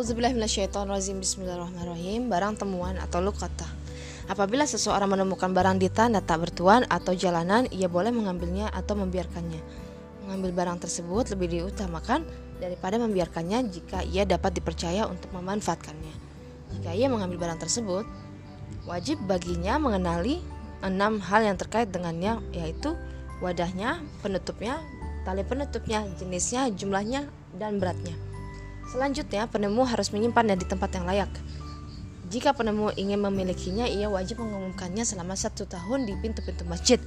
Bismillahirrahmanirrahim. Barang temuan atau lukata Apabila seseorang menemukan barang di tanah tak bertuan atau jalanan Ia boleh mengambilnya atau membiarkannya. Mengambil barang tersebut lebih diutamakan daripada membiarkannya jika ia dapat dipercaya untuk memanfaatkannya. Jika ia mengambil barang tersebut Wajib baginya mengenali enam hal yang terkait dengannya yaitu wadahnya, penutupnya, tali penutupnya, jenisnya, jumlahnya, dan beratnya. Selanjutnya, penemu harus menyimpannya di tempat yang layak. Jika penemu ingin memilikinya, ia wajib mengumumkannya selama satu tahun di pintu-pintu masjid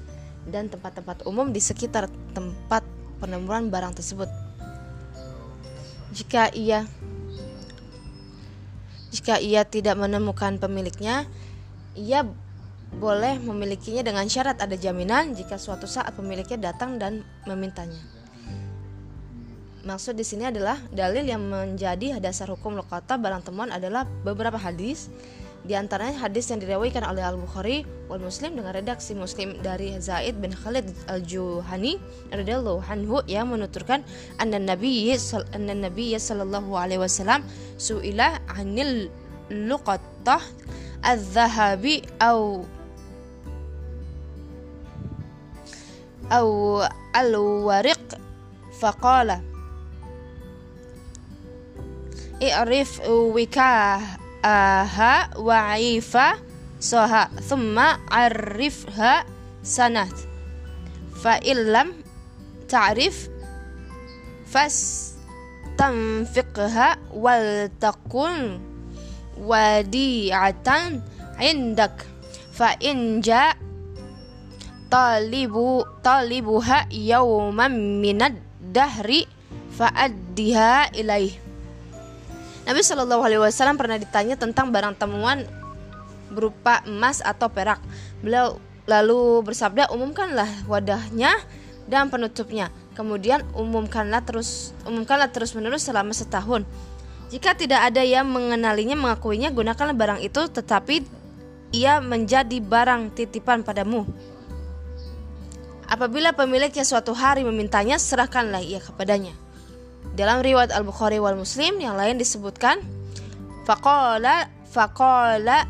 dan tempat-tempat umum di sekitar tempat penemuan barang tersebut. Jika ia jika ia tidak menemukan pemiliknya, ia boleh memilikinya dengan syarat ada jaminan jika suatu saat pemiliknya datang dan memintanya. Maksud di sini adalah dalil yang menjadi dasar hukum lokata barang temuan adalah beberapa hadis. Di antaranya hadis yang diriwayatkan oleh Al-Bukhari wal Muslim dengan redaksi Muslim dari Zaid bin Khalid Al-Juhani radhiyallahu anhu yang menuturkan anna Nabi anna Nabi sallallahu alaihi wasallam suila anil luqatah al-dhahabi au au al-wariq faqala i'rif wikaha wa'ifa soha thumma arifha sanat fa illam ta'rif fas tanfiqha wal takun wadi'atan indak. Fa in ja talibu talibuha yawman minad dahri fa'addiha ilaih Nabi Shallallahu Alaihi Wasallam pernah ditanya tentang barang temuan berupa emas atau perak. Beliau lalu bersabda, umumkanlah wadahnya dan penutupnya. Kemudian umumkanlah terus umumkanlah terus menerus selama setahun. Jika tidak ada yang mengenalinya mengakuinya, gunakanlah barang itu, tetapi ia menjadi barang titipan padamu. Apabila pemiliknya suatu hari memintanya, serahkanlah ia kepadanya. Dalam riwayat Al-Bukhari wal Muslim yang lain disebutkan faqala faqala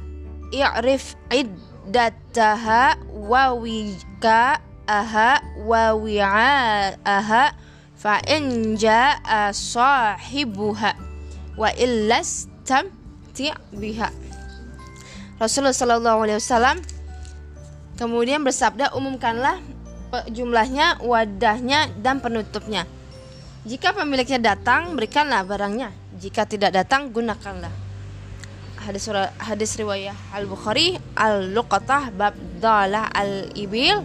i'rif iddataha wa wika aha wa wi'aha fa in ja'a sahibuha wa illas tamti' biha. Rasulullah Shallallahu Alaihi Wasallam kemudian bersabda umumkanlah jumlahnya wadahnya dan penutupnya jika pemiliknya datang, berikanlah barangnya. Jika tidak datang, gunakanlah. Hadis surah, hadis riwayah Al Bukhari Al Luqatah bab dalah al ibil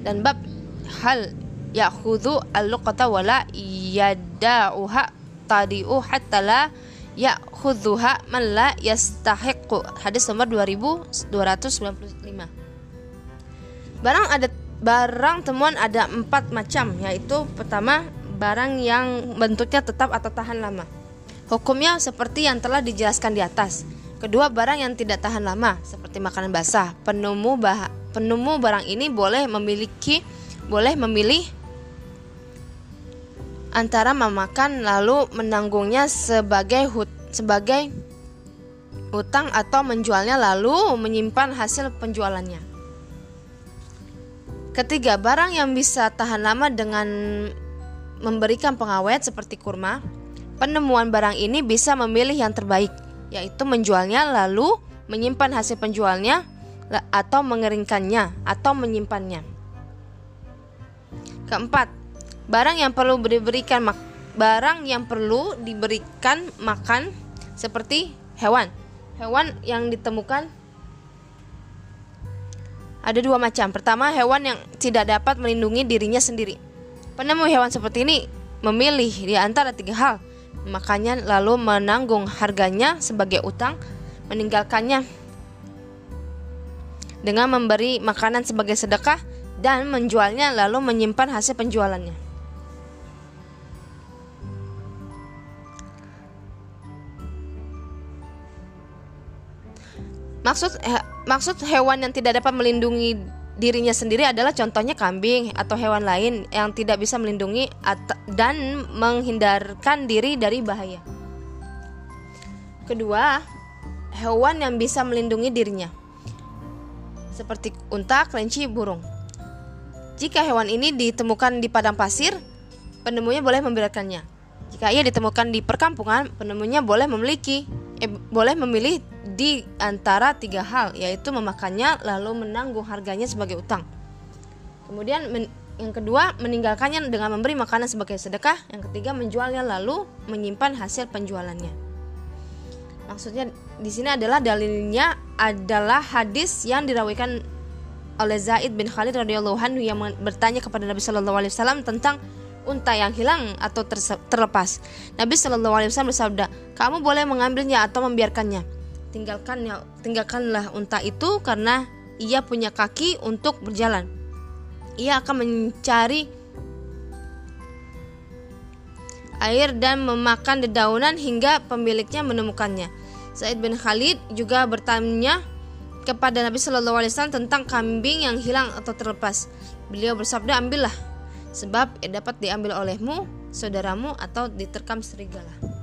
dan bab hal ya'khudhu al luqatah wala yada'uha tadi'u hatta la ya'khudhuha man la yastahiqu. Hadis nomor 2295. Barang ada barang temuan ada empat macam yaitu pertama barang yang bentuknya tetap atau tahan lama. Hukumnya seperti yang telah dijelaskan di atas. Kedua barang yang tidak tahan lama seperti makanan basah. Penemu bah penemu barang ini boleh memiliki boleh memilih antara memakan lalu menanggungnya sebagai hut sebagai utang atau menjualnya lalu menyimpan hasil penjualannya Ketiga, barang yang bisa tahan lama dengan memberikan pengawet seperti kurma. Penemuan barang ini bisa memilih yang terbaik, yaitu menjualnya lalu menyimpan hasil penjualnya atau mengeringkannya atau menyimpannya. Keempat, barang yang perlu diberikan mak barang yang perlu diberikan makan seperti hewan. Hewan yang ditemukan ada dua macam. Pertama, hewan yang tidak dapat melindungi dirinya sendiri. Penemu hewan seperti ini memilih di antara tiga hal. Makanya lalu menanggung harganya sebagai utang, meninggalkannya dengan memberi makanan sebagai sedekah dan menjualnya lalu menyimpan hasil penjualannya. Maksud he, maksud hewan yang tidak dapat melindungi dirinya sendiri adalah contohnya kambing atau hewan lain yang tidak bisa melindungi dan menghindarkan diri dari bahaya. Kedua, hewan yang bisa melindungi dirinya. Seperti unta, kelinci, burung. Jika hewan ini ditemukan di padang pasir, penemunya boleh membiarkannya. Jika ia ditemukan di perkampungan, penemunya boleh memiliki eh, boleh memilih di antara tiga hal, yaitu memakannya lalu menanggung harganya sebagai utang. Kemudian men, yang kedua meninggalkannya dengan memberi makanan sebagai sedekah. Yang ketiga menjualnya lalu menyimpan hasil penjualannya. Maksudnya di sini adalah dalilnya adalah hadis yang dirawikan oleh Zaid bin Khalid radhiyallahu anhu yang bertanya kepada Nabi Shallallahu alaihi wasallam tentang unta yang hilang atau terlepas. Nabi Shallallahu alaihi wasallam bersabda, "Kamu boleh mengambilnya atau membiarkannya. Tinggalkannya, tinggalkanlah unta itu karena ia punya kaki untuk berjalan. Ia akan mencari air dan memakan dedaunan hingga pemiliknya menemukannya." Zaid bin Khalid juga bertanya kepada Nabi Shallallahu Alaihi Wasallam tentang kambing yang hilang atau terlepas. Beliau bersabda, ambillah, sebab dapat diambil olehmu, saudaramu, atau diterkam serigala.